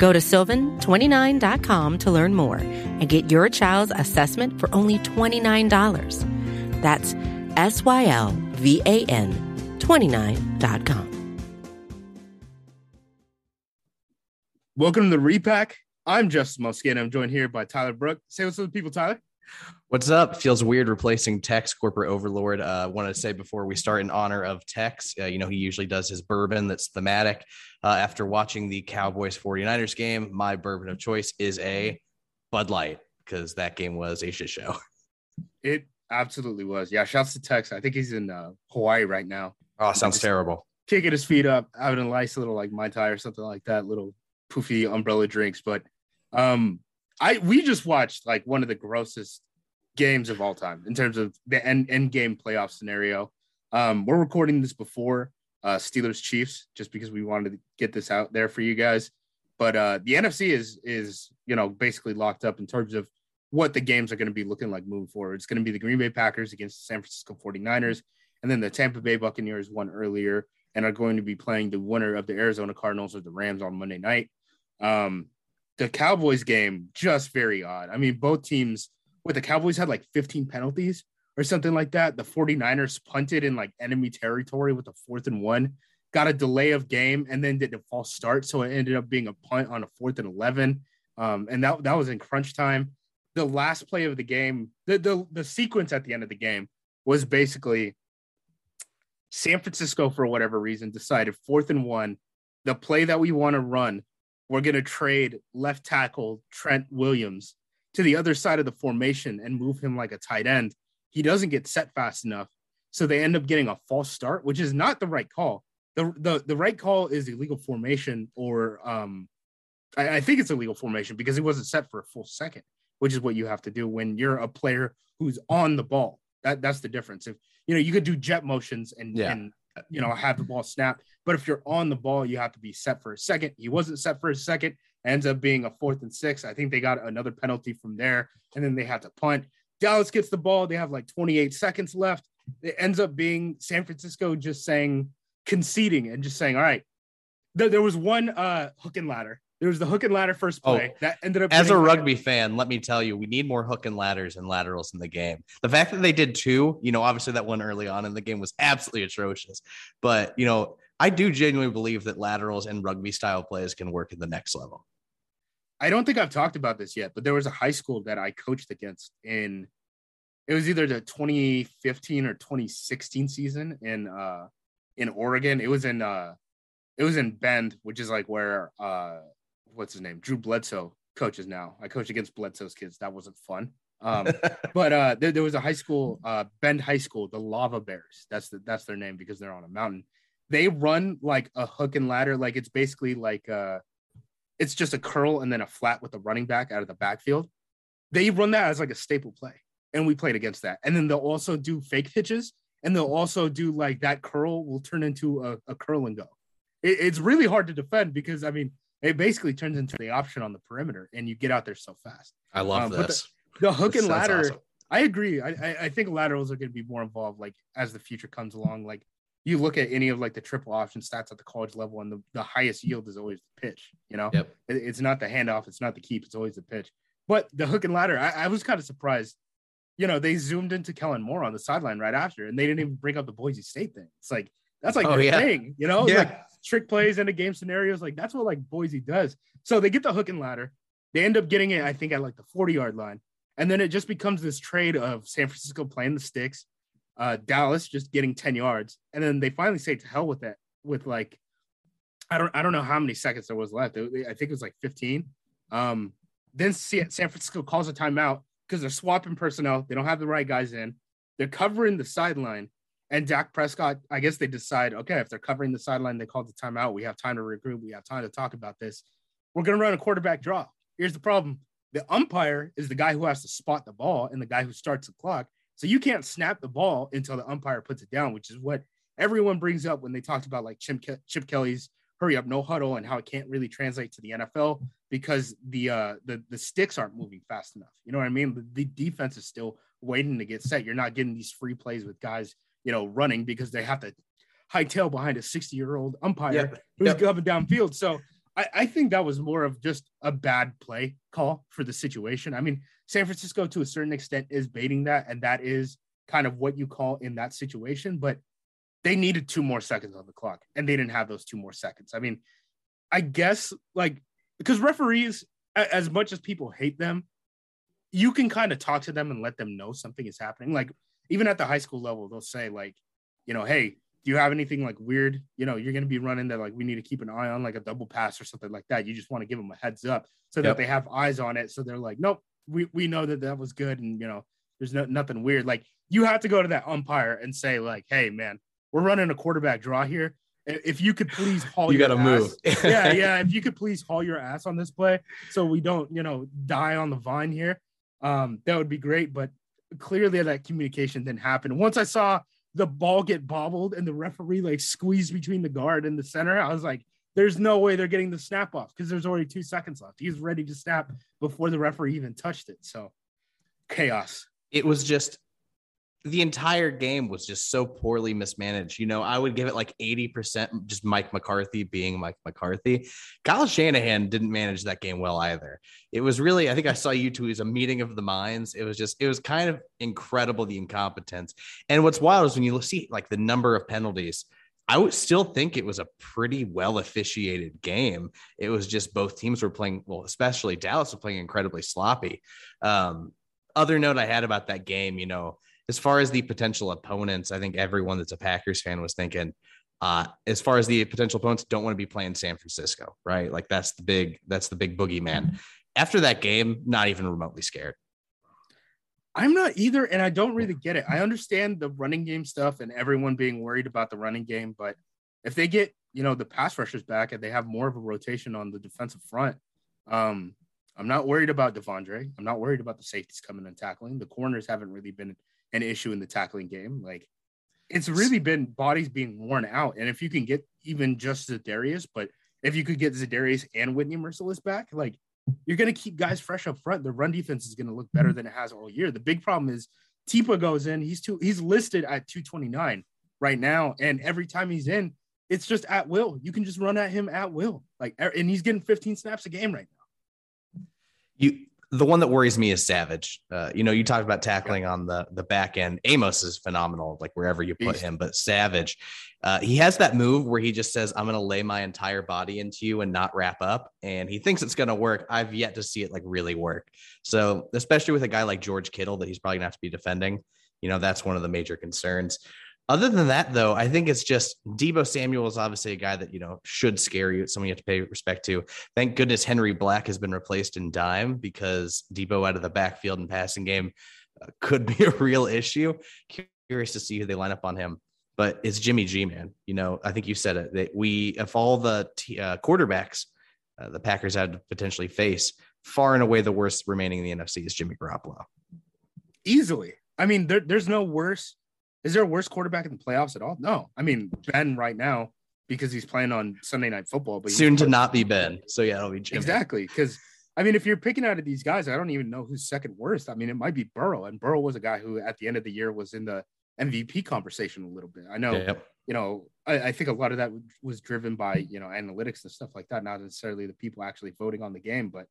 Go to sylvan29.com to learn more and get your child's assessment for only $29. That's S Y L V A N 29.com. Welcome to the repack. I'm Justis Mosqueda. I'm joined here by Tyler Brooke. Say what's up to people, Tyler. What's up? Feels weird replacing Tex, corporate overlord. Uh, wanted to say before we start, in honor of Tex, uh, you know, he usually does his bourbon that's thematic. Uh, after watching the Cowboys 49ers game, my bourbon of choice is a Bud Light because that game was a shit show. It absolutely was. Yeah, shouts to Tex. I think he's in uh, Hawaii right now. Oh, sounds terrible. Kicking his feet up, having a nice little like Mai Tai or something like that, little poofy umbrella drinks. But um, I we just watched like one of the grossest games of all time in terms of the end, end game playoff scenario. Um, we're recording this before uh, Steelers Chiefs just because we wanted to get this out there for you guys. But uh, the NFC is is you know basically locked up in terms of what the games are going to be looking like moving forward. It's going to be the Green Bay Packers against the San Francisco 49ers, and then the Tampa Bay Buccaneers won earlier and are going to be playing the winner of the Arizona Cardinals or the Rams on Monday night. Um, the Cowboys game just very odd. I mean, both teams with the Cowboys had like 15 penalties or something like that. The 49ers punted in like enemy territory with a fourth and one, got a delay of game, and then did a false start. So it ended up being a punt on a fourth and 11. Um, and that, that was in crunch time. The last play of the game, the, the, the sequence at the end of the game was basically San Francisco, for whatever reason, decided fourth and one, the play that we want to run, we're going to trade left tackle Trent Williams to the other side of the formation and move him like a tight end. He doesn't get set fast enough. So they end up getting a false start, which is not the right call. The the, the right call is illegal formation, or um, I, I think it's illegal formation because he wasn't set for a full second, which is what you have to do when you're a player who's on the ball. That that's the difference. If you know you could do jet motions and Yeah. and you know have the ball snap, but if you're on the ball, you have to be set for a second. He wasn't set for a second. Ends up being a fourth and six. I think they got another penalty from there, and then they had to punt. Dallas gets the ball. They have like 28 seconds left. It ends up being San Francisco just saying conceding and just saying, "All right." There, was one uh, hook and ladder. There was the hook and ladder first play Oh, that ended up As a rugby fan, let me tell you, we need more hook and ladders and laterals in the game. The fact that they did two, you know, obviously that one early on in the game was absolutely atrocious. But, you know, I do genuinely believe that laterals and rugby style plays can work at the next level. I don't think I've talked about this yet, but there was a high school that I coached against in it was either the 2015 or 2016 season in uh in Oregon. It was in uh it was in Bend, which is like where uh what's his name? Drew Bledsoe coaches now. I coach against Bledsoe's kids. That wasn't fun. Um but uh there, there was a high school, uh Bend High School, the Lava Bears. That's the that's their name because they're on a mountain. They run like a hook and ladder, like it's basically like uh it's just a curl and then a flat with the running back out of the backfield. They run that as like a staple play. And we played against that. And then they'll also do fake pitches and they'll also do like that curl will turn into a, a curl and go. It, it's really hard to defend because I mean, it basically turns into the option on the perimeter and you get out there so fast. I love Um, this. The hook This and ladder, awesome. I agree. I, I, I think laterals are going to be more involved, like as the future comes along. Like you look at any of like the triple option stats at the college level, and the, the highest yield is always the pitch. You know, Yep. It- it's not the handoff, it's not the keep, it's always the pitch. But the hook and ladder, I, I was kind of surprised. You know, they zoomed into Kellen Moore on the sideline right after, and they didn't even bring up the Boise State thing. It's like that's like Oh, their yeah. thing, you know, Yeah. like trick plays into game scenarios. Like that's what like Boise does. So they get the hook and ladder. They end up getting it, I think, at like the 40 yard line. And then it just becomes this trade of San Francisco playing the sticks, uh, Dallas just getting 10 yards. And then they finally say to hell with that, with like, I don't, I don't know how many seconds there was left. It- I think it was like 15. Um, then San Francisco calls a timeout because they're swapping personnel. They don't have the right guys in. They're covering the sideline. And Dak Prescott, I guess they decide, okay, if they're covering the sideline, they call the timeout. We have time to regroup. We have time to talk about this. We're going to run a quarterback draw. Here's the problem The umpire is the guy who has to spot the ball and the guy who starts the clock. So you can't snap the ball until the umpire puts it down, which is what everyone brings up when they talked about like Chip, Ke- Chip Kelly's hurry up no huddle and how it can't really translate to the NFL because the uh the the sticks aren't moving fast enough. You know what I mean? The, the defense is still waiting to get set. You're not getting these free plays with guys, you know, running because they have to hightail behind a 60 year old umpire Yep. who's Yep. coming downfield. So I, I think that was more of just a bad play call for the situation. I mean, San Francisco to a certain extent is baiting that, and that is kind of what you call in that situation. But they needed two more seconds on the clock, and they didn't have those two more seconds. I mean, I guess like because referees, as much as people hate them, you can kind of talk to them and let them know something is happening. Like even at the high school level, they'll say like, you know, hey, do you have anything like weird? You know, you're going to be running that like we need to keep an eye on, like a double pass or something like that. You just want to give them a heads up so that they have eyes on it. So they're like, nope, we we know that that was good, and you know, there's no, nothing weird. Like you have to go to that umpire and say like, hey, man, we're running a quarterback draw here. If you could please haul You got to move. yeah, yeah. If you could please haul your ass on this play so we don't, you know, die on the vine here, um, that would be great. But clearly that communication didn't happen. Once I saw the ball get bobbled and the referee like squeezed between the guard and the center, I was like, there's no way they're getting the snap off because there's already two seconds left. He's ready to snap before the referee even touched it. So chaos. it was just the entire game was just so poorly mismanaged. You know, I would give it like 80% just Mike McCarthy being Mike McCarthy. Kyle Shanahan didn't manage that game well either. It was really, I think I saw you two as a meeting of the minds. It was just, it was kind of incredible the incompetence. And what's wild is when you see like the number of penalties. I would still think it was a pretty well officiated game. It was just both teams were playing, well, especially Dallas were playing incredibly sloppy. Um, other note I had about that game, you know, as far as the potential opponents, I think everyone that's a Packers fan was thinking, uh, as far as the potential opponents, don't want to be playing San Francisco, right? Like that's the big, that's the big boogeyman. After that game, not even remotely scared. I'm not either, and I don't really get it. I understand the running game stuff and everyone being worried about the running game, but if they get you know the pass rushers back and they have more of a rotation on the defensive front, um, I'm not worried about De'Vondre. I'm not worried about the safeties coming and tackling. The corners haven't really been an issue in the tackling game. Like it's really been bodies being worn out, and if you can get even just Za'Darius, but if you could get Za'Darius and Whitney Mercilus back, like you're going to keep guys fresh up front. The run defense is going to look better than it has all year. The big problem is Tipa goes in. He's two. He's listed at 229 right now, and every time he's in, it's just at will. You can just run at him at will. Like, er, and he's getting 15 snaps a game right now. You, the one that worries me is Savage. Uh, you know, you talked about tackling on the the back end. Amos is phenomenal, like wherever you put him. But Savage, uh, he has that move where he just says, "I'm going to lay my entire body into you and not wrap up," and he thinks it's going to work. I've yet to see it like really work. So, especially with a guy like George Kittle that he's probably going to have to be defending, you know, that's one of the major concerns. Other than that, though, I think it's just Deebo Samuel is obviously a guy that you know should scare you. It's someone you have to pay respect to. Thank goodness Henry Black has been replaced in dime because Deebo out of the backfield and passing game uh, could be a real issue. Curious to see who they line up on him, but it's Jimmy G, man. You know, I think you said it that we, if all the t- uh, quarterbacks uh, the Packers had to potentially face, far and away the worst remaining in the NFC is Jimmy Garoppolo. Easily. I mean, there, there's no worse. Is there a worse quarterback in the playoffs at all? No. I mean, Ben right now because he's playing on Sunday Night Football, but Soon to not be Ben. So yeah, it'll be Jimmy. Exactly. Because I mean, if you're picking out of these guys, I don't even know who's second worst. I mean, it might be Burrow, and Burrow was a guy who at the end of the year was in the MVP conversation a little bit. I know, Yep. you know, I, I think a lot of that was driven by you know analytics and stuff like that, not necessarily the people actually voting on the game. But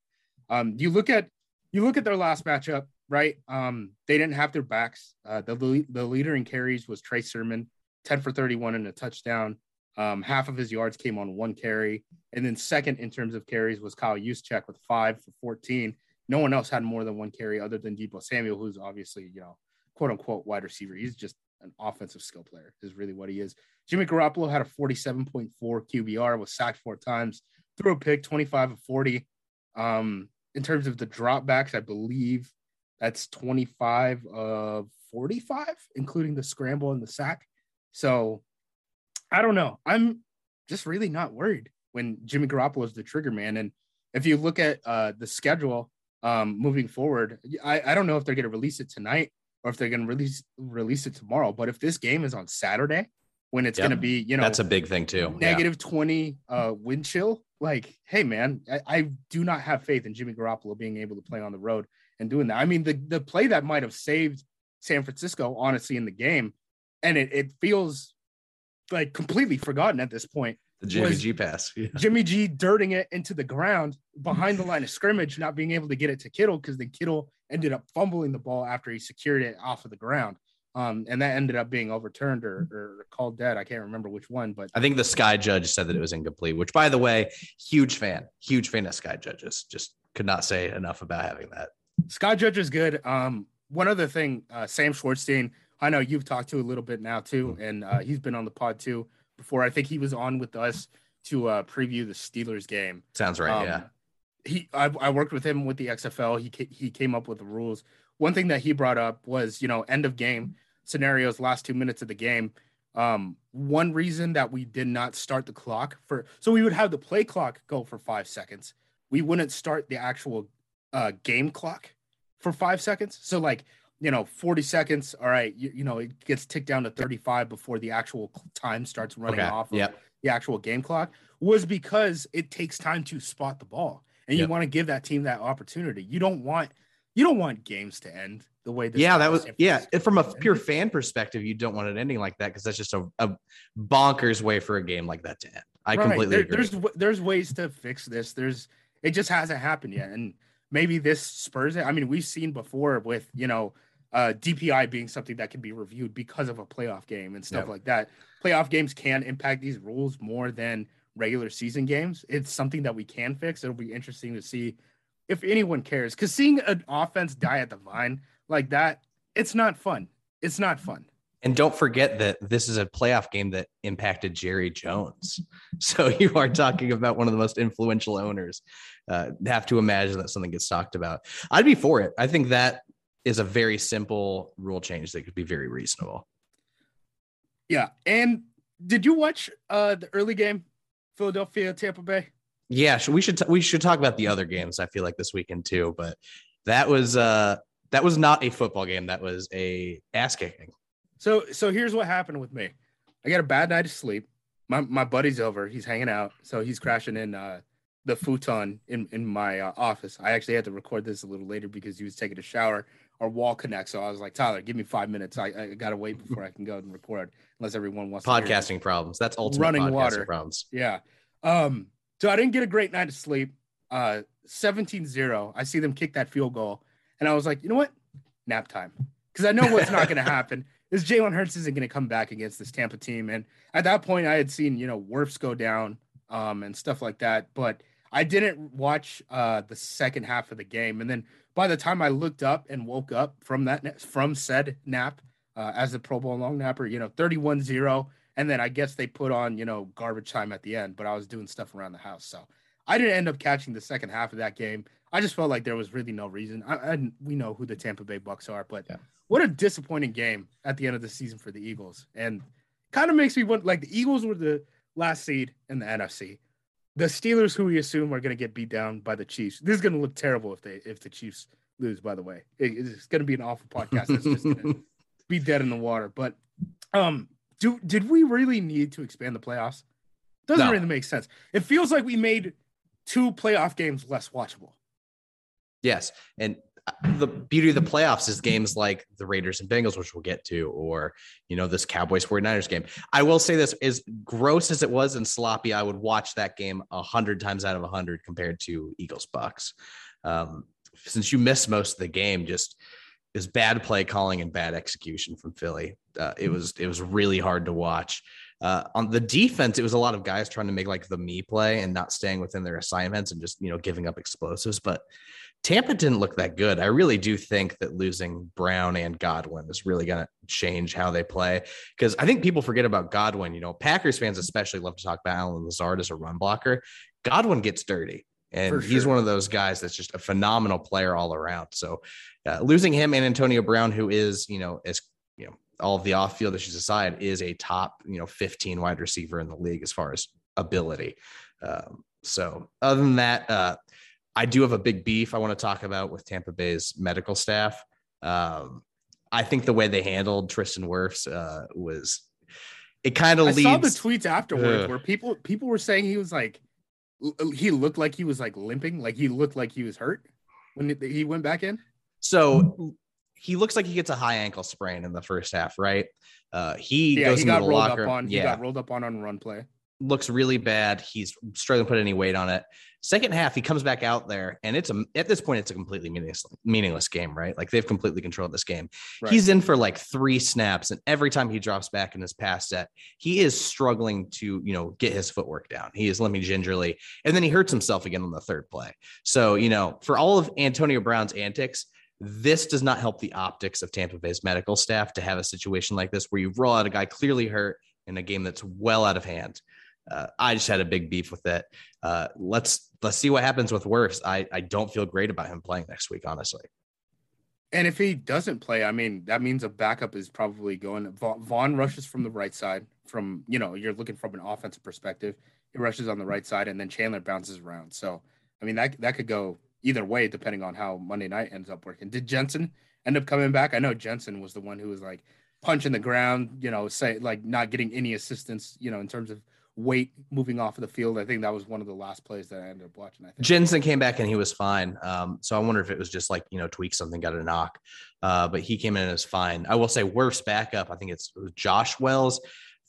um, you look at you look at their last matchup, right? Um, they didn't have their backs. Uh, the the leader in carries was Trey Sermon, ten for thirty one and a touchdown. Um, half of his yards came on one carry. And then second in terms of carries was Kyle Juszczyk with five for 14. No one else had more than one carry other than Deebo Samuel, who's obviously, you know, quote unquote wide receiver. He's just an offensive skill player, is really what he is. Jimmy Garoppolo had a 47.4 QBR, was sacked four times, threw a pick, 25 of 40. Um, in terms of the dropbacks, I believe that's 25 of 45, including the scramble and the sack. So I don't know. I'm just really not worried when Jimmy Garoppolo is the trigger man. And if you look at uh, the schedule, um, moving forward. I, I don't know if they're going to release it tonight or if they're going to release release it tomorrow. But if this game is on Saturday, when it's yep. going to be, you know, that's a big thing too. Negative yeah. 20 uh, wind chill. Like, hey man, I, I, do not have faith in Jimmy Garoppolo being able to play on the road and doing that. I mean, the the play that might have saved San Francisco, honestly, in the game, and it, it feels like completely forgotten at this point. The Jimmy G pass. Yeah. Jimmy G dirting it into the ground behind the line of scrimmage, not being able to get it to Kittle because then Kittle ended up fumbling the ball after he secured it off of the ground. Um, and that ended up being overturned or, or called dead. I can't remember which one, but I think the Sky Judge said that it was incomplete. Which, by the way, huge fan, huge fan of Sky Judges. Just could not say enough about having that. Sky Judge is good. Um, one other thing, uh, Sam Schwartzstein, I know you've talked to a little bit now too, mm-hmm. and uh, he's been on the pod too before. I think he was on with us to uh, preview the Steelers game. Sounds right. Um, yeah. He, I, I worked with him with the XFL. He he came up with the rules. One thing that he brought up was, you know, end of game scenarios, last two minutes of the game. Um, one reason that we did not start the clock for, so we would have the play clock go for five seconds. We wouldn't start the actual uh, game clock for five seconds. So like, you know, 40 seconds. All right. You, you know, it gets ticked down to 35 before the actual time starts running okay. off of yep. the actual game clock was because it takes time to spot the ball and yep. you want to give that team that opportunity. You don't want, you don't want games to end the way yeah that was yeah from a pure fan perspective you don't want it ending like that because that's just a, a, bonkers way for a game like that to end i right. completely there, agree. there's there's ways to fix this there's it just hasn't happened yet and maybe this spurs it i mean we've seen before with you know uh, DPI being something that can be reviewed because of a playoff game and stuff yep. like that. Playoff games can impact these rules more than regular season games. It's something that we can fix. It'll be interesting to see if anyone cares because seeing an offense die at the vine like that, it's not fun. It's not fun. And don't forget that this is a playoff game that impacted Jerry Jones. So you are talking about one of the most influential owners. Uh, have to imagine that something gets talked about. I'd be for it. I think that is a very simple rule change that could be very reasonable. Yeah. And did you watch uh, the early game, Philadelphia, Tampa Bay? Yeah, we should t- we should talk about the other games. I feel like this weekend too, but that was uh that was not a football game. That was a ass kicking. So so here's what happened with me. I got a bad night of sleep. My my buddy's over. He's hanging out. So he's crashing in uh, the futon in in my uh, office. I actually had to record this a little later because he was taking a shower. Our wall connects. So I was like, Tyler, give me five minutes. I, I gotta wait before I can go and record. Unless everyone wants podcasting problems. That's ultimate running water problems. Yeah. Um. So I didn't get a great night of sleep. Uh, 17-0. I see them kick that field goal. And I was like, you know what? Nap time. Because I know what's not going to happen is Jalen Hurts isn't going to come back against this Tampa team. And at that point, I had seen, you know, Wirfs go down um, and stuff like that. But I didn't watch uh, the second half of the game. And then by the time I looked up and woke up from that, from said nap uh, as a Pro Bowl long napper, you know, 31 0. And then I guess they put on, you know, garbage time at the end, but I was doing stuff around the house. So I didn't end up catching the second half of that game. I just felt like there was really no reason. I, I we know who the Tampa Bay Bucks are, but yeah. what a disappointing game at the end of the season for the Eagles, and kind of makes me want like the Eagles were the last seed in the NFC. The Steelers, who we assume are going to get beat down by the Chiefs, this is going to look terrible if they if the Chiefs lose. By the way, it, it's going to be an awful podcast. It's just going to be dead in the water. But um, do did we really need to expand the playoffs? Doesn't no. really make sense. It feels like we made two playoff games less watchable. Yes. And uh, the beauty of the playoffs is games like the Raiders and Bengals, which we'll get to, or, you know, this Cowboys 49ers game. I will say this as gross as it was and sloppy, I would watch that game a hundred times out of a hundred compared to Eagles Bucks. Um, since you missed most of the game, just is bad play calling and bad execution from Philly. Uh, it was, it was really hard to watch. Uh, on the defense, it was a lot of guys trying to make like the me play and not staying within their assignments and just, you know, giving up explosives. But Tampa didn't look that good. I really do think that losing Brown and Godwin is really going to change how they play because I think people forget about Godwin. You know, Packers fans especially love to talk about Allen Lazard as a run blocker. Godwin gets dirty. And sure. he's one of those guys that's just a phenomenal player all around. So uh, losing him and Antonio Brown, who is, you know, as you know, all of the off-field issues aside, is a top, you know, 15 wide receiver in the league as far as ability. Um, so other than that, uh, I do have a big beef I want to talk about with Tampa Bay's medical staff. Um, I think the way they handled Tristan Wirfs uh, was it kind of leads. I saw the tweets afterwards Ugh. where people people were saying he was like he looked like he was like limping, like he looked like he was hurt when he went back in. So he looks like he gets a high ankle sprain in the first half, right? Uh, he yeah, goes he got rolled locker. up on. Yeah. He got rolled up on on run play looks really bad. He's struggling to put any weight on it. Second half, he comes back out there, and it's a at this point, it's a completely meaningless meaningless game, right? Like they've completely controlled this game. Right. He's in for like three snaps, and every time he drops back in his pass set, he is struggling to you know get his footwork down. He is limping gingerly, and then he hurts himself again on the third play. So you know, for all of Antonio Brown's antics. This does not help the optics of Tampa Bay's medical staff to have a situation like this where you roll out a guy clearly hurt in a game that's well out of hand uh, I just had a big beef with it. Uh, let's let's see what happens with Wirfs. I I don't feel great about him playing next week, honestly. And if he doesn't play, I mean, that means a backup is probably going. Von rushes from the right side. From you know, you're looking from an offensive perspective. He rushes on the right side, and then Chandler bounces around. So, I mean, that that could go either way depending on how Monday night ends up working. Did Jensen end up coming back? I know Jensen was the one who was like punching the ground, you know, say like not getting any assistance, you know, in terms of weight moving off of the field. I think that was one of the last plays that I ended up watching. I think Jensen came back and he was fine. Um, so I wonder if it was just like you know tweak something, got a knock, uh, but he came in and as fine. I will say worst backup. I think it's it Josh Wells.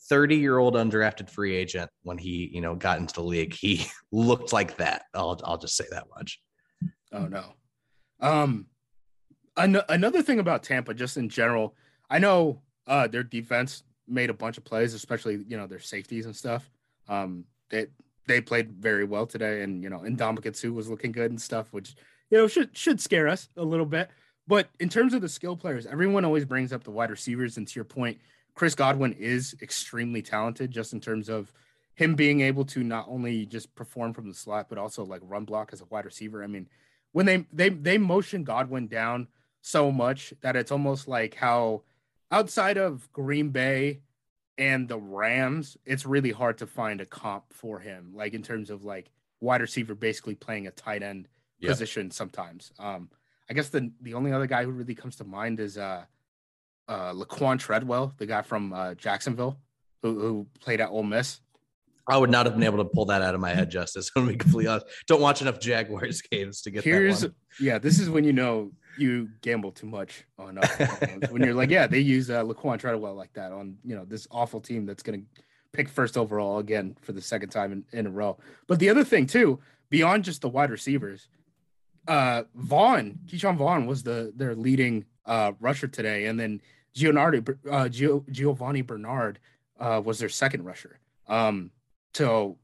30 year old undrafted free agent when he you know got into the league he looked like that i'll, I'll just say that much oh no um an- another thing about tampa just in general i know uh their defense made a bunch of plays especially you know their safeties and stuff um, they they played very well today, and you know, Suh was looking good and stuff, which you know should should scare us a little bit. But in terms of the skill players, everyone always brings up the wide receivers, and to your point, Chris Godwin is extremely talented, just in terms of him being able to not only just perform from the slot, but also like run block as a wide receiver. I mean, when they they they motion Godwin down so much that it's almost like how outside of Green Bay and the Rams, it's really hard to find a comp for him, like in terms of like wide receiver basically playing a tight end yep. position sometimes. Um, I guess the the only other guy who really comes to mind is uh uh Laquan Treadwell, the guy from uh, Jacksonville who, who played at Ole Miss. I would not have been able to pull that out of my head, Justis. I'm gonna be completely honest. Don't watch enough Jaguars games to get Here's, Yeah, this is when you know you gamble too much on uh, when you're like, yeah, they use uh, Laquan Treadwell like that on you know this awful team that's going to pick first overall again for the second time in, in a row. But the other thing too, beyond just the wide receivers, uh, Vaughn, Ke'Shawn Vaughn was the their leading uh, rusher today, and then Giovani uh, Giovani Bernard uh, was their second rusher. Um, so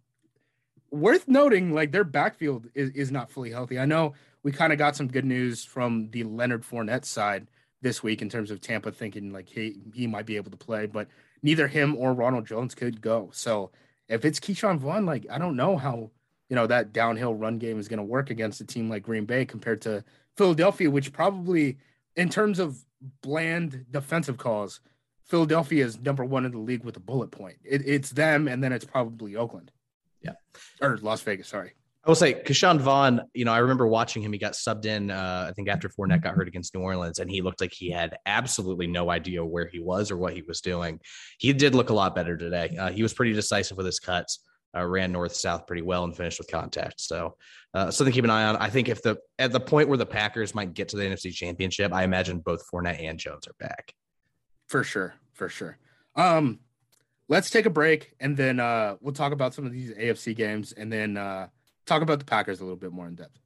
worth noting, like their backfield is, is not fully healthy. I know we kind of got some good news from the Leonard Fournette side this week in terms of Tampa thinking like he he might be able to play, but neither him or Ronald Jones could go. So if it's Ke'Shawn Vaughn, like I don't know how you know that downhill run game is going to work against a team like Green Bay compared to Philadelphia, which probably in terms of bland defensive calls, Philadelphia is number one in the league with a bullet point. It, it's them, and then it's probably Oakland. Yeah, or Las Vegas. Sorry. I will say Ke'Shawn Vaughn, you know, I remember watching him. He got subbed in, uh, I think, after Fournette got hurt against New Orleans, and he looked like he had absolutely no idea where he was or what he was doing. He did look a lot better today. Uh, he was pretty decisive with his cuts, uh, ran north south pretty well, and finished with contact. So, uh, something to keep an eye on. I think if the at the point where the Packers might get to the NFC Championship, I imagine both Fournette and Jones are back. For sure, for sure. Um, let's take a break, and then uh, we'll talk about some of these AFC games, and then. Uh, talk about the Packers a little bit more in depth.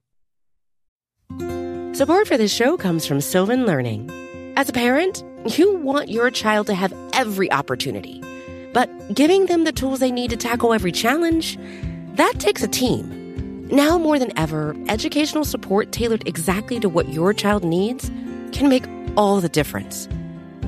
Support for this show comes from Sylvan Learning. As a parent, you want your child to have every opportunity, but giving them the tools they need to tackle every challenge, that takes a team. Now more than ever, educational support tailored exactly to what your child needs can make all the difference.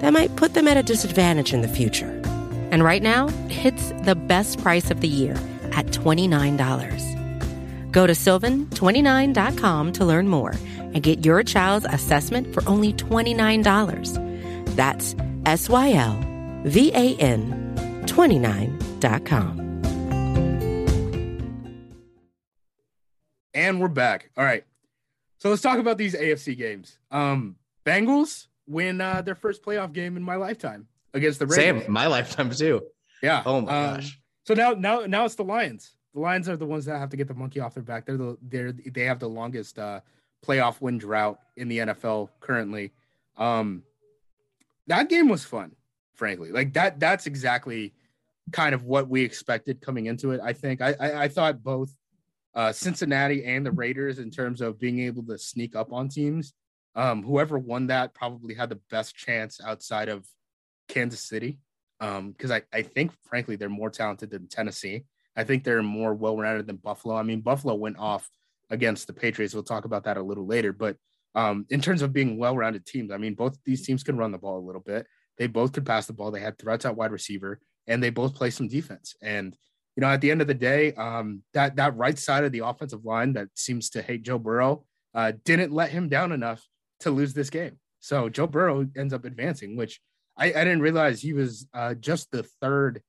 that might put them at a disadvantage in the future. And right now, it's the best price of the year at $29. Go to sylvan29.com to learn more and get your child's assessment for only $29. That's S Y L V A N 29.com. And we're back. All right. So let's talk about these AFC games. Um, Bengals win uh, their first playoff game in my lifetime against the Ravens. Same, my lifetime too. Yeah. Oh my Um, gosh. So now, now, now it's the Lions. The Lions are the ones that have to get the monkey off their back. They're the they're they have the longest uh, playoff win drought in the NFL currently. Um, that game was fun, frankly. Like that. That's exactly kind of what we expected coming into it. I think. I I, I thought both uh, Cincinnati and the Raiders, in terms of being able to sneak up on teams, um, whoever won that probably had the best chance outside of Kansas City because I, I think frankly they're more talented than Tennessee. I think they're more well-rounded than Buffalo. I mean, Buffalo went off against the Patriots. We'll talk about that a little later. But um, in terms of being well-rounded teams, I mean, both these teams can run the ball a little bit. They both could pass the ball. They had threats at wide receiver, and they both play some defense. And you know, at the end of the day, um, that that right side of the offensive line that seems to hate Joe Burrow uh, didn't let him down enough to lose this game. So Joe Burrow ends up advancing, which I, I didn't realize he was uh, just the third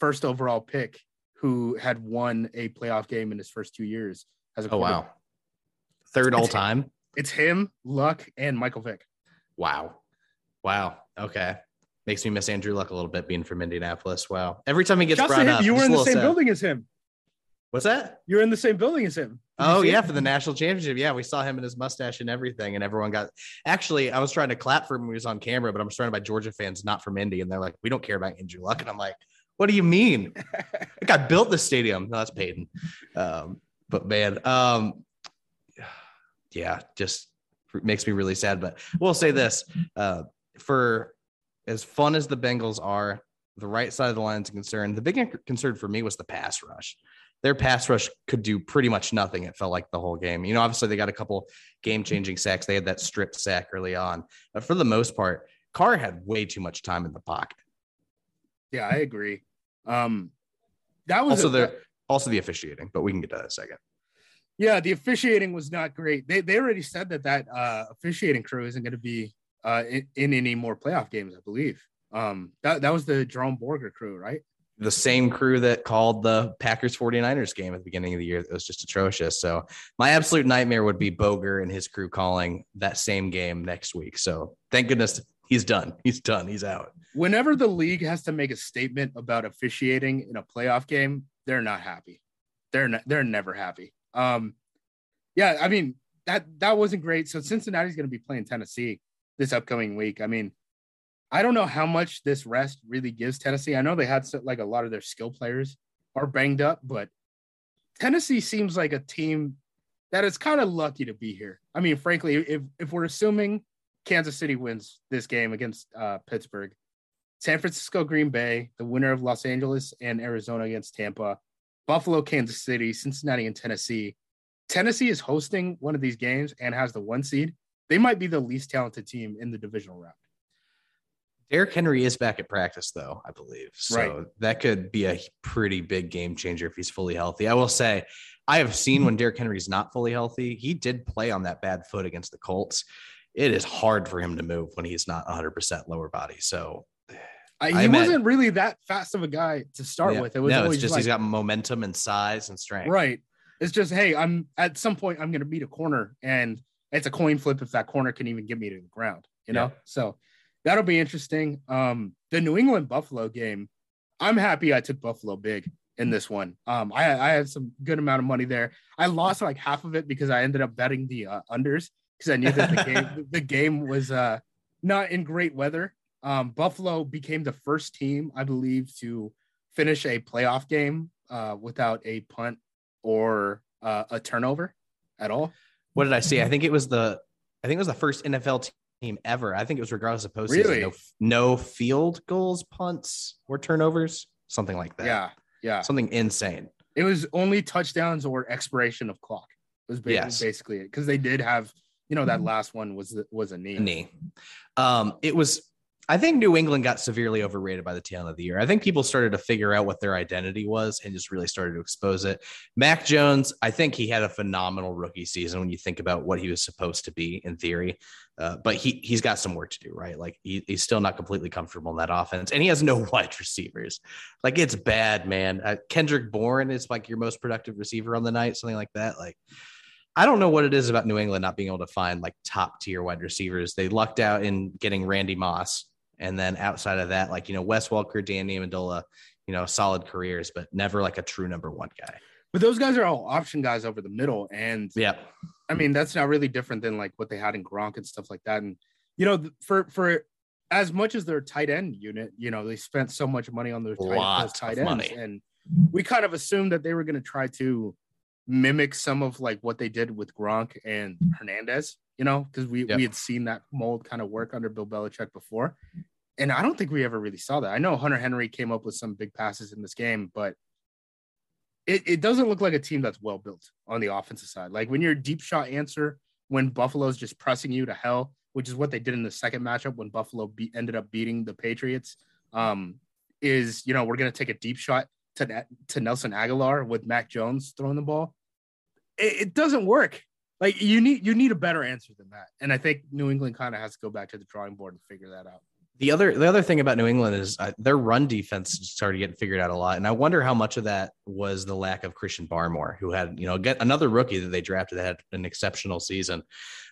first overall pick who had won a playoff game in his first two years as a Oh wow. Third all It's- time. It's him, Luck, and Michael Vick. Wow. Wow. Okay. Makes me miss Andrew Luck a little bit being from Indianapolis. Wow. Every time he gets brought him, up, you were in the same sad. building as him. What's that? You're in the same building as him. Oh yeah, for the national championship. Yeah, we saw him and his mustache and everything, and everyone got. Actually, I was trying to clap for him when he was on camera, but I'm surrounded by Georgia fans, not from Indy, and they're like, "We don't care about Andrew Luck," and I'm like, "What do you mean? guy built the stadium." No, that's Peyton. Um, but man, um, yeah, just makes me really sad. But we'll say this: uh, for as fun as the Bengals are, the right side of the line is concerned. The big concern for me was the pass rush their pass rush could do pretty much nothing. It felt like the whole game. You know, obviously they got a couple game changing sacks. They had that strip sack early on, but for the most part, Carr had way too much time in the pocket. Yeah, I agree. Um, that was Also, a- the also the officiating, but we can get to that in a second. yeah, the officiating was not great. They they already said that that uh, officiating crew isn't going to be uh, in, in any more playoff games. I believe. Um, that that was the Jerome Boger crew, right? The same crew that called the Packers 49ers game at the beginning of the year. It was just atrocious. So my absolute nightmare would be Boger and his crew calling that same game next week. So thank goodness he's done. He's done. He's out. Whenever the league has to make a statement about officiating in a playoff game, they're not happy. They're not, they're never happy. Um, yeah, I mean that that wasn't great. So Cincinnati's going to be playing Tennessee this upcoming week. I mean, I don't know how much this rest really gives Tennessee. I know they had like a lot of their skill players are banged up, but Tennessee seems like a team that is kind of lucky to be here. I mean, frankly, if if we're assuming Kansas City wins this game against uh, Pittsburgh, San Francisco, Green Bay, the winner of Los Angeles and Arizona against Tampa, Buffalo, Kansas City, Cincinnati, and Tennessee. Tennessee is hosting one of these games and has the one seed. They might be the least talented team in the divisional round. Derrick Henry is back at practice, though, I believe. So Right. that could be a pretty big game changer if he's fully healthy. I will say, I have seen when Derrick Henry's not fully healthy, he did play on that bad foot against the Colts. It is hard for him to move when he's not 100% lower body. So I, I he wasn't really that fast of a guy to start yeah. with. It was no, always it's just like, he's got momentum and size and strength. right. It's just hey, I'm at some point I'm going to beat a corner, and it's a coin flip if that corner can even get me to the ground. You know, Yeah. so that'll be interesting. Um, the New England Buffalo game, I'm happy I took Buffalo big in this one. Um, I I had some good amount of money there. I lost like half of it because I ended up betting the uh, unders because I knew that the game the game was uh not in great weather. Um, Buffalo became the first team, I believe, to finish a playoff game uh, without a punt or uh, a turnover at all. What did I see? I think it was the I think it was the first NFL team ever. I think it was regardless of postseason. Really? No, no field goals, punts, or turnovers, something like that. Yeah. Yeah, something insane. It was only touchdowns or expiration of clock. Was basically, Yes. basically it because they did have you know that last one was was a knee. knee. Um, it was. I think New England got severely overrated by the tail end of the year. I think people started to figure out what their identity was and just really started to expose it. Mac Jones, I think he had a phenomenal rookie season when you think about what he was supposed to be in theory. Uh, but he he's got some work to do, right? Like he, he's still not completely comfortable in that offense, and he has no wide receivers. Like it's bad, man. Uh, Kendrick Bourne is like your most productive receiver on the night, something like that. Like I don't know what it is about New England not being able to find like top tier wide receivers. They lucked out in getting Randy Moss. And then outside of that, like, you know, Wes Welker, Dan Amendola, you know, solid careers, but never like a true number one guy. But those guys are all option guys over the middle, and Yeah. I mean that's not really different than like what they had in Gronk and stuff like that. And you know, for for as much as their tight end unit, you know, they spent so much money on their tight, tight ends, money. and we kind of assumed that they were going to try to mimic some of like what they did with Gronk and Hernandez, you know, because we Yep. we had seen that mold kind of work under Bill Belichick before. And I don't think we ever really saw that. I know Hunter Henry came up with some big passes in this game, but it, it doesn't look like a team that's well built on the offensive side. Like when you're a deep shot answer, when Buffalo's just pressing you to hell, which is what they did in the second matchup when Buffalo beat, ended up beating the Patriots, um, is you know we're gonna take a deep shot to to Nelson Agholor with Mac Jones throwing the ball. It, it doesn't work. Like you need you need a better answer than that, and I think New England kind of has to go back to the drawing board and figure that out. The other the other thing about New England is uh, their run defense started getting figured out a lot, and I wonder how much of that was the lack of Christian Barmore, who had you know get another rookie that they drafted that had an exceptional season.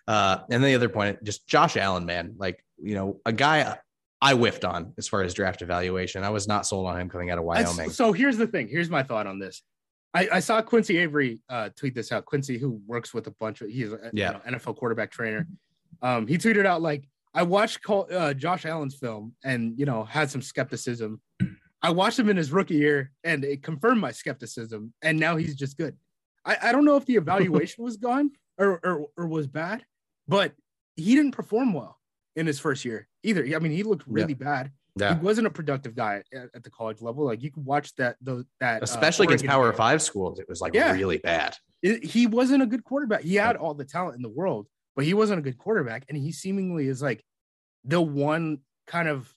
Uh, and then the other point, just Josh Allen, man, like you know a guy I whiffed on as far as draft evaluation. I was not sold on him coming out of Wyoming. So here's the thing. Here's my thought on this. I, I saw Quincy Avery uh, tweet this out. Quincy, who works with a bunch of, he's a Yeah. you know, NFL quarterback trainer. Um, he tweeted out like, I watched Col- uh, Josh Allen's film and you know had some skepticism. I watched him in his rookie year and it confirmed my skepticism. And now he's just good. I, I don't know if the evaluation was gone or, or or was bad, but he didn't perform well in his first year either. I mean, he looked really bad Yeah, he wasn't a productive guy at, at the college level. Like you could watch that those that uh, especially against Power game. Five schools, it was like Yeah. really bad. It- he wasn't a good quarterback. He had all the talent in the world, but he wasn't a good quarterback. And he seemingly is like the one kind of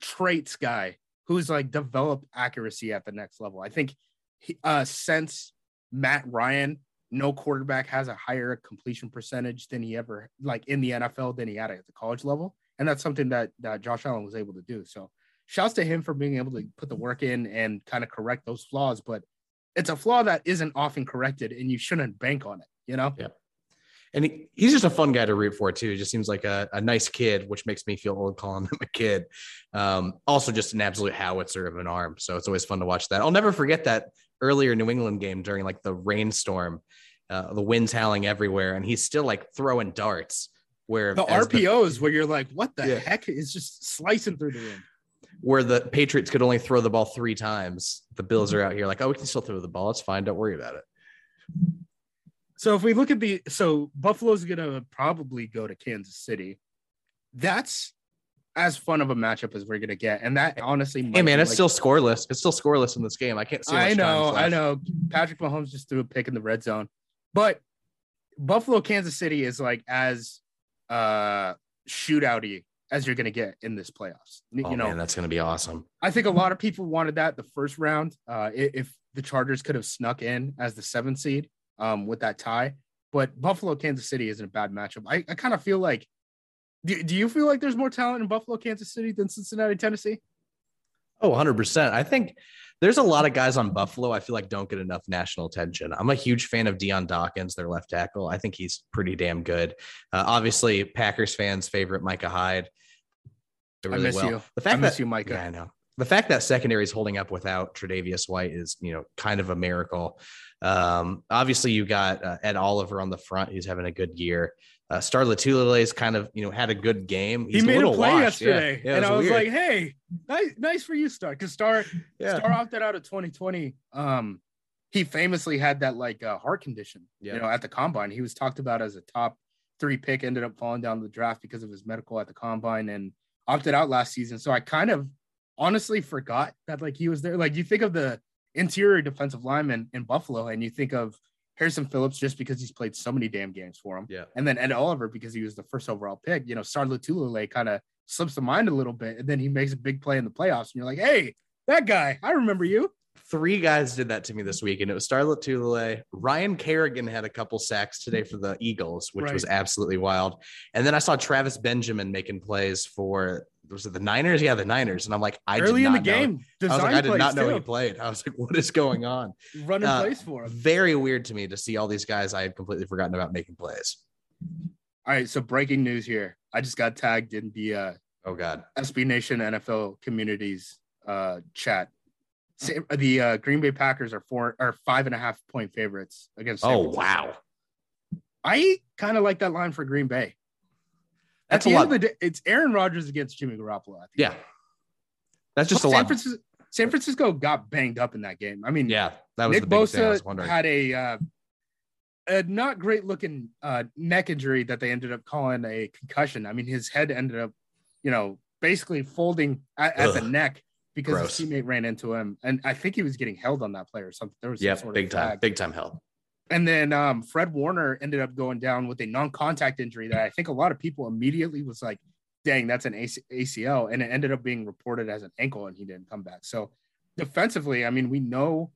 traits guy who's like developed accuracy at the next level. I think he, uh, since Matt Ryan, no quarterback has a higher completion percentage than he ever like in the NFL than he had at the college level, and that's something that that Josh Allen was able to do. So, shouts to him for being able to put the work in and kind of correct those flaws. But it's a flaw that isn't often corrected, and you shouldn't bank on it. You know? Yeah. And he, he's just a fun guy to root for too. He just seems like a, a nice kid, which makes me feel old calling him a kid. Um, also, just an absolute howitzer of an arm. So it's always fun to watch that. I'll never forget that earlier New England game during like the rainstorm, uh, the winds howling everywhere, and he's still like throwing darts. Where The RPOs where you're like, what the Yeah. heck is just slicing through the wind. where the Patriots could only throw the ball three times, the Bills are out here like, oh, we can still throw the ball. It's fine. Don't worry about it. So if we look at the so Buffalo's gonna probably go to Kansas City. That's as fun of a matchup as we're gonna get, and that honestly, Hey man, it's like- still scoreless. It's still scoreless in this game. I can't see. I know, I know. Patrick Mahomes just threw a pick in the red zone, but Buffalo, Kansas City is like as uh shootouty as you're gonna get in this playoffs. You Oh, know, man, that's gonna be awesome. I think a lot of people wanted that the first round. Uh, if the Chargers could have snuck in as the seventh seed um, with that tie, but Buffalo, Kansas City isn't a bad matchup. I, I kind of feel like, do, do you feel like there's more talent in Buffalo, Kansas City than Cincinnati, Tennessee? Oh, 100%. I think there's a lot of guys on Buffalo I feel like don't get enough national attention. I'm a huge fan of Dion Dawkins, their left tackle. I think he's pretty damn good. Uh, obviously, Packers fans' favorite Micah Hyde. I miss you. The fact I miss that, you, Micah. Yeah, I know. The fact that secondary is holding up without Tre'Davious White is, you know, kind of a miracle. Um, obviously, you got uh, Ed Oliver on the front. He's having a good year. Uh, Star Lotulelei's kind of, you know, had a good game. He made a little play washed. Yeah. yesterday, Yeah, it and I was weird. like, "Hey, nice, nice for you, Star." Because Star, yeah. Star opted out of 2020. Um, he famously had that like uh, heart condition. Yeah. You know, at the combine, he was talked about as a top three pick. Ended up falling down the draft because of his medical at the combine and opted out last season. So I kind of honestly forgot that like he was there. Like you think of the interior defensive lineman in Buffalo, and you think of Harrison Phillips just because he's played so many damn games for him. Yeah. And then Ed Oliver because he was the first overall pick. You know, Star Lotulelei kind of slips the mind a little bit, and then he makes a big play in the playoffs, and you're like, hey, that guy, I remember you. Three guys did that to me this week, and it was Star Lotulelei. Ryan Kerrigan had a couple sacks today for the Eagles, which Right. was absolutely wild. And then I saw Travis Benjamin making plays for was it the Niners? Yeah, the Niners. And I'm like, I Early did in the know- game, I was like, I did not know too. he played. I was like, what is going on? running Uh, plays for him. Very weird to me to see all these guys I had completely forgotten about making plays. All right, so breaking news here. I just got tagged in the uh, Oh God. SB Nation NFL communities uh, chat. Sa- The uh, Green Bay Packers are four or five and a half point favorites against. San Oh Francisco. wow. I kind of like that line for Green Bay. That's At a the end lot. of the day, it's Aaron Rodgers against Jimmy Garoppolo. Yeah. end. That's just a San lot. Francisco, San Francisco got banged up in that game. I mean, Yeah, that was Nick the big thing I was Bosa wondering. had a uh, a not great looking uh, neck injury that they ended up calling a concussion. I mean, his head ended up, you know, basically folding at, at the neck because Gross. his teammate ran into him, and I think he was getting held on that play or something. There was yeah, sort big time, big time held. And then um, Fred Warner ended up going down with a non-contact injury that I think a lot of people immediately was like, "Dang, that's an ACL," and it ended up being reported as an ankle, and he didn't come back. So defensively, I mean, we know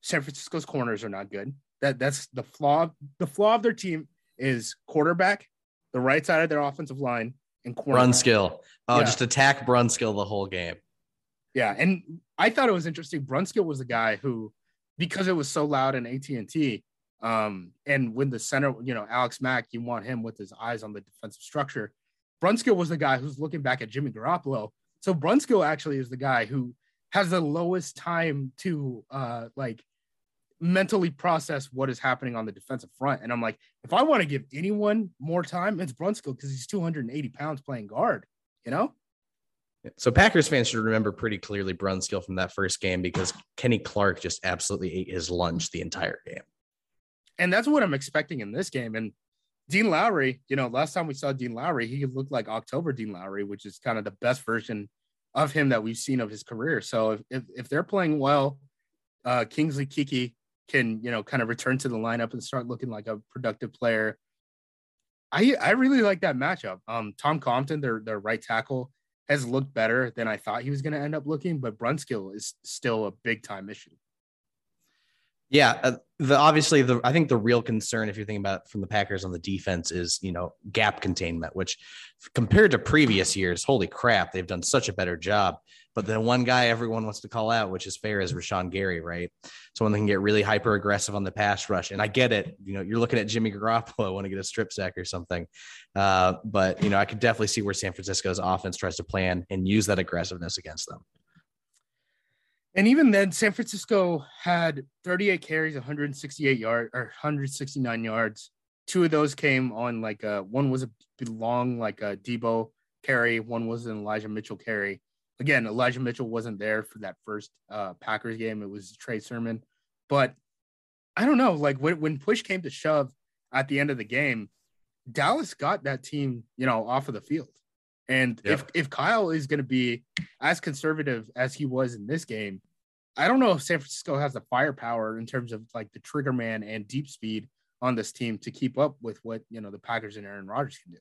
San Francisco's corners are not good. That that's the flaw. The flaw of their team is quarterback, the right side of their offensive line, and corner. Brunskill. Oh, Yeah. just attack Brunskill the whole game. Yeah, and I thought it was interesting. Brunskill was the guy who, because it was so loud in AT and T, um, and when the center, you know, Alex Mack, you want him with his eyes on the defensive structure. Brunskill was the guy who's looking back at Jimmy Garoppolo. So Brunskill actually is the guy who has the lowest time to uh like mentally process what is happening on the defensive front. And I'm like, if I want to give anyone more time, it's Brunskill because he's 280 pounds playing guard. You know? So Packers fans should remember pretty clearly Brunskill from that first game because Kenny Clark just absolutely ate his lunch the entire game. and that's what I'm expecting in this game. And Dean Lowry, you know, last time we saw Dean Lowry, he looked like October Dean Lowry, which is kind of the best version of him that we've seen of his career. So if if, if they're playing well, uh, Kingsley Keke can you know kind of return to the lineup and start looking like a productive player. I I really like that matchup. Um, Tom Compton, their their right tackle, has looked better than I thought he was going to end up looking, but Brunskill is still a big time issue. Yeah, uh, the obviously the I think the real concern if you're thinking about from the Packers on the defense is you know gap containment, which compared to previous years, holy crap, they've done such a better job. But the one guy everyone wants to call out, which is fair, is Rashan Gary, right? Someone that can get really hyper aggressive on the pass rush, and I get it. You know, you're looking at Jimmy Garoppolo want to get a strip sack or something, uh, but you know I could definitely see where San Francisco's offense tries to plan and use that aggressiveness against them. And even then, San Francisco had 38 carries, 168 yards or 169 yards. Two of those came on like uh one was a long like a Deebo carry, one was an Elijah Mitchell carry. Again, Elijah Mitchell wasn't there for that first uh Packers game. It was Trey Sermon. But I don't know, like when, when push came to shove at the end of the game, Dallas got that team, you know, off of the field. And if if Kyle is going to be as conservative as he was in this game, I don't know if San Francisco has the firepower in terms of like the trigger man and deep speed on this team to keep up with what you know the Packers and Aaron Rodgers can do.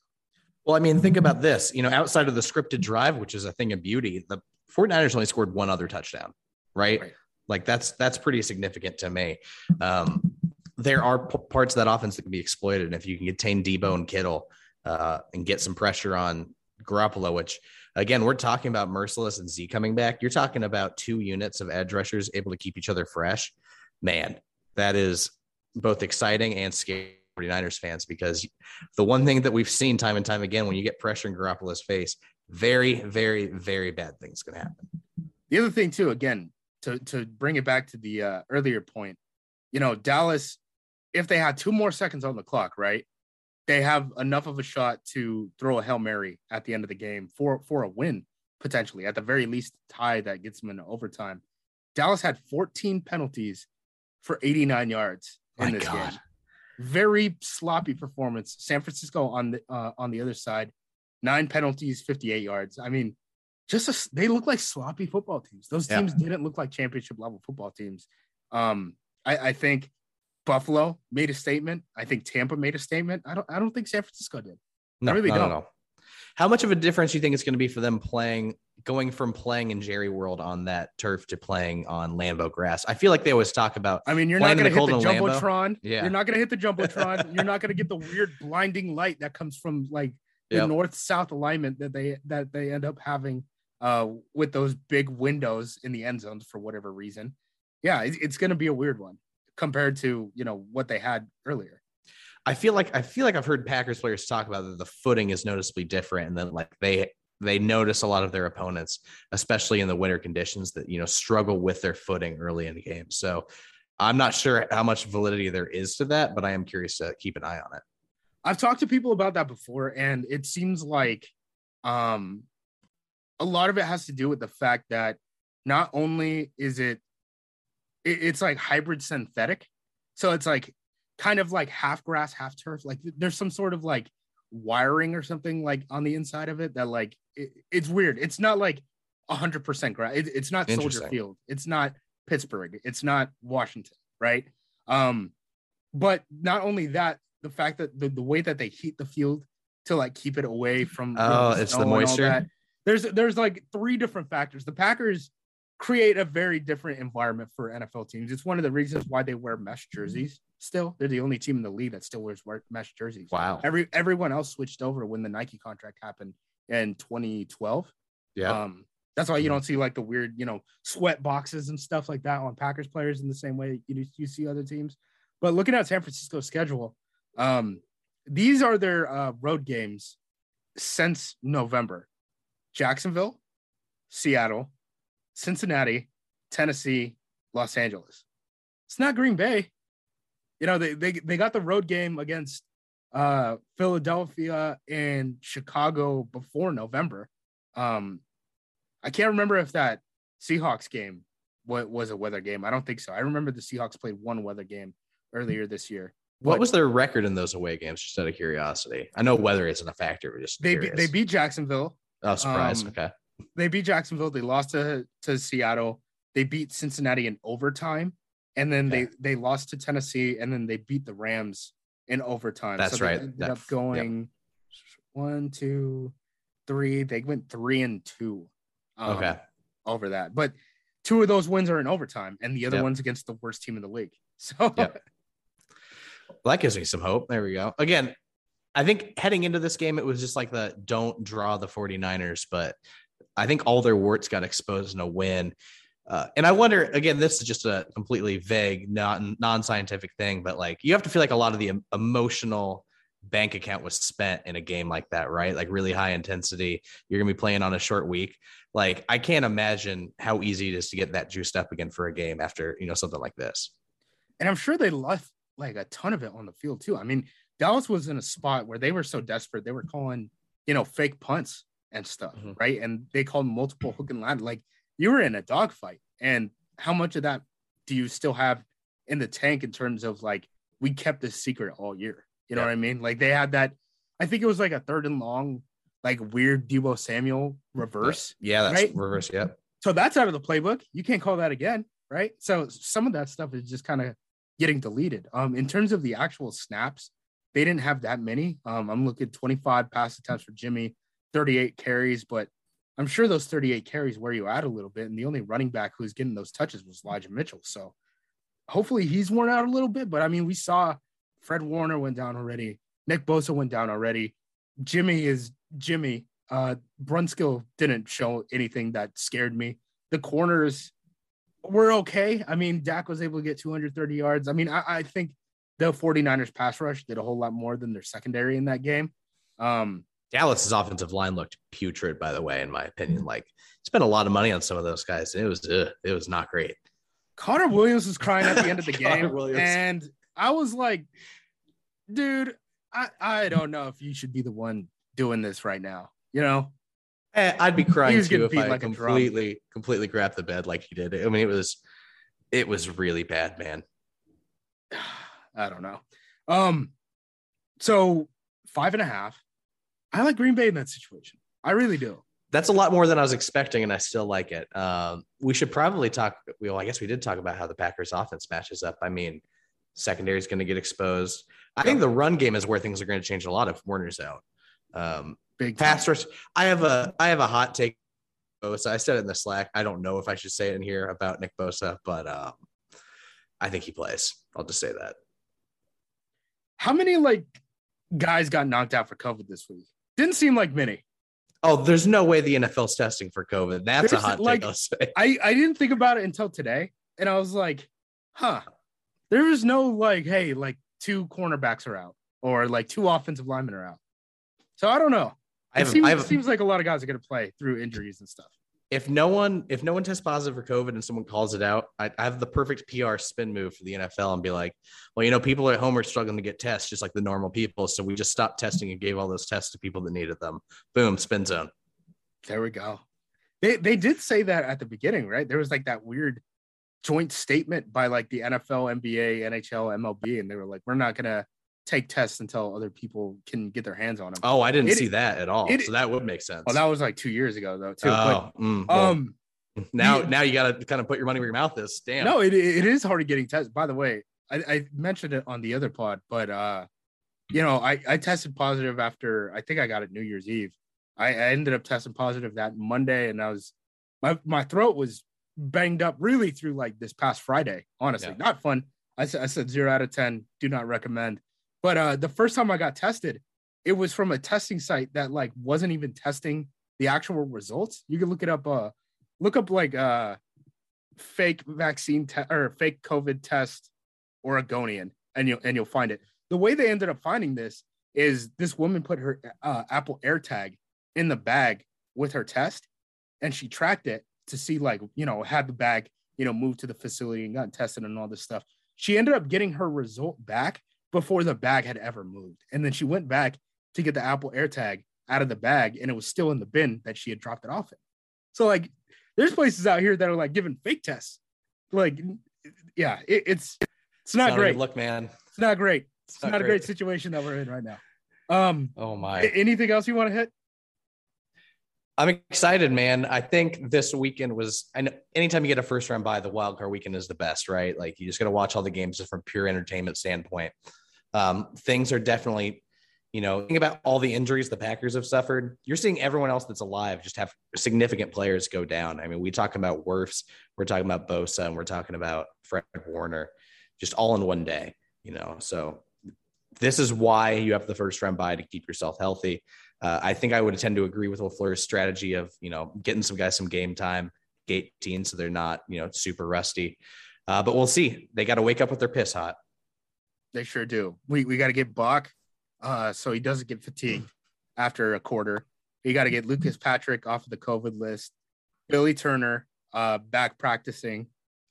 Well, I mean, think about this. You know, outside of the scripted drive, which is a thing of beauty, the 49ers only scored one other touchdown, right? Right. Like that's that's pretty significant to me. Um, there are p- parts of that offense that can be exploited. And if you can contain Deebo and Kittle uh, and get some pressure on Garoppolo, which again, we're talking about Mercilus and Z coming back. You're talking about two units of edge rushers able to keep each other fresh. Man, that is both exciting and scary. 49ers fans because the one thing that we've seen time and time again when you get pressure in Garoppolo's face, very, very, very bad things can happen. The other thing too, again, to to bring it back to the uh, earlier point, you know, Dallas, if they had two more seconds on the clock, right, they have enough of a shot to throw a hail mary at the end of the game for for a win potentially, at the very least, tie that gets them into overtime. Dallas had 14 penalties for 89 yards in My this God. game. Very sloppy performance. San Francisco on the uh, on the other side, nine penalties, 58 yards. I mean, just a, they look like sloppy football teams. Those Yeah. teams didn't look like championship level football teams. Um, I, I think Buffalo made a statement. I think Tampa made a statement. I don't I don't think San Francisco did. No, really no, don't. no. How much of a difference do you think it's going to be for them playing, going from playing in Jerry World on that turf to playing on Lambeau grass? I feel like they always talk about. I mean, you're not going to hit the Lambeau? jumbotron. Yeah. You're not going to hit the jumbotron. you're not going to get the weird blinding light that comes from like the Yep. north south alignment that they that they end up having uh with those big windows in the end zones for whatever reason. Yeah, it- it's going to be a weird one compared to you know what they had earlier. I feel like I feel like I've heard Packers players talk about that the footing is noticeably different, and then like they they notice a lot of their opponents, especially in the winter conditions, that you know struggle with their footing early in the game. So I'm not sure how much validity there is to that, but I am curious to keep an eye on it. I've talked to people about that before, and it seems like um, a lot of it has to do with the fact that not only is it, it it's like hybrid synthetic, so it's like kind of like half grass, half turf. Like there's some sort of like wiring or something like on the inside of it that like it, it's weird. It's not like hundred percent grass. It, it's not Soldier Field. It's not Pittsburgh. It's not Washington. Right. Um, but not only that, the fact that the, the way that they heat the field to like keep it away from Oh, it's the and all moisture? that, There's there's like three different factors. The Packers create a very different environment for NFL teams. It's one of the reasons why they wear mesh jerseys. Still, they're the only team in the league that still wears mesh jerseys. Wow. Every everyone else switched over when the Nike contract happened in 2012. Yeah. Um, that's why you Mhm. don't see like the weird, you know, sweat boxes and stuff like that on Packers players in the same way you you see other teams. But looking at San Francisco's schedule, um, these are their uh, road games since November: Jacksonville, Seattle, Cincinnati, Tennessee, Los Angeles. It's not Green Bay. You know, they they, they got the road game against uh, Philadelphia and Chicago before November. Um, I can't remember if that Seahawks game wa- was a weather game. I don't think so. I remember the Seahawks played one weather game earlier this year. What was their record in those away games? Just out of curiosity. I know weather isn't a factor, but just they be, they beat Jacksonville. Oh, surprise. um, okay. They beat Jacksonville. They lost to to Seattle. They beat Cincinnati in overtime, and then Okay. they they lost to Tennessee, and then they beat the Rams in overtime. That's so they right. Ended That- up yep. going one, two, three. They went three and two. um, Okay. over that. But two of those wins are in overtime, and the other Yep. one's against the worst team in the league. So Yep. Well, that gives me some hope. There we go. Again, I think heading into this game, it was just like the don't draw the 49ers, but I think all their warts got exposed in a win. Uh, and I wonder again, this is just a completely vague, non non scientific thing, but like you have to feel like a lot of the emotional bank account was spent in a game like that, right? Like really high intensity. You're gonna be playing on a short week. Like I can't imagine how easy it is to get that juiced up again for a game after you know something like this. and I'm sure they left like a ton of it on the field too. I mean, Dallas was in a spot where they were so desperate they were calling, you know, fake punts and stuff, Mhm. right? And they called multiple hook and ladder. Like you were in a dogfight. And how much of that do you still have in the tank in terms of like we kept this secret all year? You know Yeah. what I mean? Like they had that. I think it was like a third and long, like weird Deebo Samuel reverse. Yeah, that's Right? reverse. Yep. So that's out of the playbook. You can't call that again, right? So some of that stuff is just kind of getting deleted. Um, in terms of the actual snaps, they didn't have that many. Um, I'm looking 25 pass attempts for Jimmy, 38 carries, but I'm sure those 38 carries wear you out a little bit. And the only running back who's getting those touches was Elijah Mitchell. So hopefully he's worn out a little bit. But I mean, we saw Fred Warner went down already. Nick Bosa went down already. Jimmy is Jimmy. Uh, Brunskill didn't show anything that scared me. The corners were okay. I mean, Dak was able to get 230 yards. I mean, I, I think the 49ers pass rush did a whole lot more than their secondary in that game. Um, Dallas's offensive line looked putrid, by the way, in my opinion. Like spent a lot of money on some of those guys. And it was ugh, it was not great. Connor Williams was crying at the end of the game. Williams. And I was like, dude, I, I don't know if you should be the one doing this right now. You know, Eh, I'd be crying too if I like completely completely grabbed the bed like he did. I mean, it was it was really bad, man. I don't know. Um, so five and a half. I like Green Bay in that situation. I really do. That's a lot more than I was expecting, and I still like it. Um, we should probably talk. Well, I guess we did talk about how the Packers offense matches up. I mean, secondary is going to get exposed. I think the run game is where things are going to change a lot if Warner's out. Um, Big pass rush. I have a I have a hot take. Bosa. I said it in the Slack. I don't know if I should say it in here about Nick Bosa, but um, I think he plays. I'll just say that. How many like guys got knocked out for COVID this week? Didn't seem like many. Oh, there's no way the NFL's testing for COVID. That's There's, a hot like, take. I I didn't think about it until today, and I was like, huh. There was no like, hey, like two cornerbacks are out, or like two offensive linemen are out. So I don't know. I It have, seems, I have, seems like a lot of guys are going to play through injuries and stuff. If no one if no one tests positive for COVID and someone calls it out, I, I have the perfect PR spin move for the NFL and be like, well, you know, people at home are struggling to get tests just like the normal people, so we just stopped testing and gave all those tests to people that needed them. Boom, spin zone. There we go. They they did say that at the beginning, right? There was like that weird joint statement by like the NFL, NBA, NHL, MLB, and they were like, "We're not gonna take tests until other people can get their hands on them." Oh, I didn't It- see that at all. it- so that would make sense. Well, that was like two years ago though, too. oh, mm, but, well, um, now the- now you got to kind of put your money where your mouth is. Damn. no, it it is hard to getting tested. By the way, I, I mentioned it on the other pod, but uh, you know, I I tested positive after I think I got it New Year's Eve. I, I ended up testing positive that Monday, and I was my my throat was banged up really through like this past Friday. Honestly, Yeah. not fun. I said I said zero out of ten. Do not recommend. But uh, the first time I got tested, it was from a testing site that like wasn't even testing the actual results. You can look it up. Uh, look up like uh, fake vaccine te- or fake COVID test Oregonian, and you'll and you'll find it. The way they ended up finding this is this woman put her uh, Apple AirTag in the bag with her test, and she tracked it to see like you know had the bag you know moved to the facility and got tested and all this stuff. She ended up getting her result back before the bag had ever moved, and then she went back to get the Apple AirTag out of the bag, and it was still in the bin that she had dropped it off in. So like, there's places out here that are like giving fake tests. Like, yeah, it, it's it's not a good great. Look, man. It's not great. It's, not not, a great great. situation that we're in right now. Um, Oh my. anything else you want to hit? I'm excited, man. I think this weekend was. I know anytime you get a first round bye, the wild card weekend is the best, right? Like you just got to watch all the games from pure entertainment standpoint. Um, things are definitely, you know, think about all the injuries the Packers have suffered. You're seeing everyone else that's alive just have significant players go down. I mean, we talk about Wirfs, we're talking about Bosa, and we're talking about Fred Warner, just all in one day. You know, so this is why you have the first round bye to keep yourself healthy. Uh, I think I would tend to agree with LaFleur's strategy of, you know, getting some guys some game time, gate team, so they're not, you know, super rusty. Uh, but we'll see. They got to wake up with their piss hot. They sure do. We we got to get Bach, uh, so he doesn't get fatigued after a quarter. We got to get Lucas Patrick off of the COVID list. Billy Turner uh, back practicing.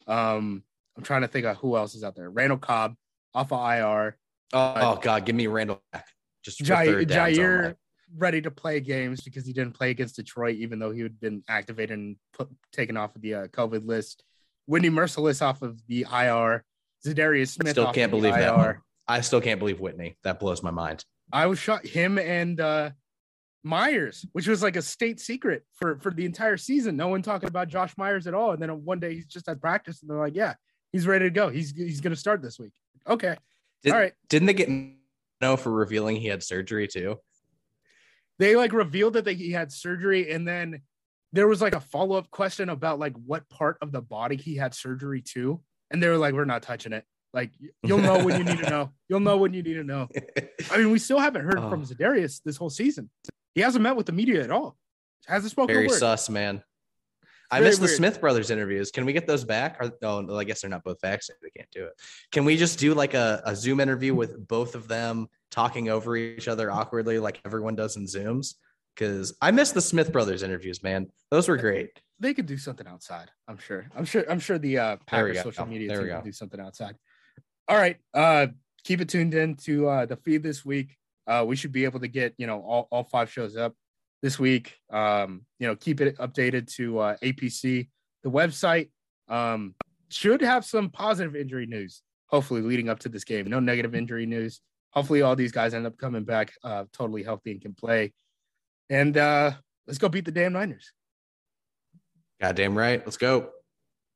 Um, I'm trying to think of who else is out there. Randall Cobb off of IR. Oh, oh God, give me Randall back. Just Jaire, Jaire. Ready to play games because he didn't play against Detroit, even though he had been activated and put, taken off of the uh, COVID list. Whitney Mercilus off of the IR. Za'Darius Smith. Still off can't of the believe that. IR. one. I still can't believe Whitney. That blows my mind. I was shot him and uh Myers, which was like a state secret for for the entire season. No one talking about Josh Myers at all. And then one day he's just at practice and they're like, "Yeah, he's ready to go. He's he's gonna start this week." Okay, Did, all right. Didn't they get no for revealing he had surgery too? They like revealed that they, he had surgery, and then there was like a follow up question about like what part of the body he had surgery to, and they were like, "We're not touching it. Like you'll know when you need to know. You'll know when you need to know." I mean, we still haven't heard Oh. from Za'Darius this whole season. He hasn't met with the media at all. Hasn't spoken Very sus, man. I very missed the. Smith brothers interviews. Can we get those back? Or, oh, no, I guess they're not both vaccinated. They can't do it. Can we just do like a, a Zoom interview with both of them talking over each other awkwardly, like everyone does in Zooms? Because I missed the Smith brothers interviews, man. Those were great. They could do something outside. I'm sure. I'm sure. I'm sure the uh, Packers go. social media There team go. do something outside. All right. Uh, keep it tuned in to uh, the feed this week. Uh, we should be able to get you know all, all five shows up this week. Um, you know, keep it updated to uh, APC. The website um, should have some positive injury news. Hopefully, leading up to this game, no negative injury news. Hopefully, all these guys end up coming back uh, totally healthy and can play. And uh, Let's go beat the damn Niners. Goddamn right. Let's go.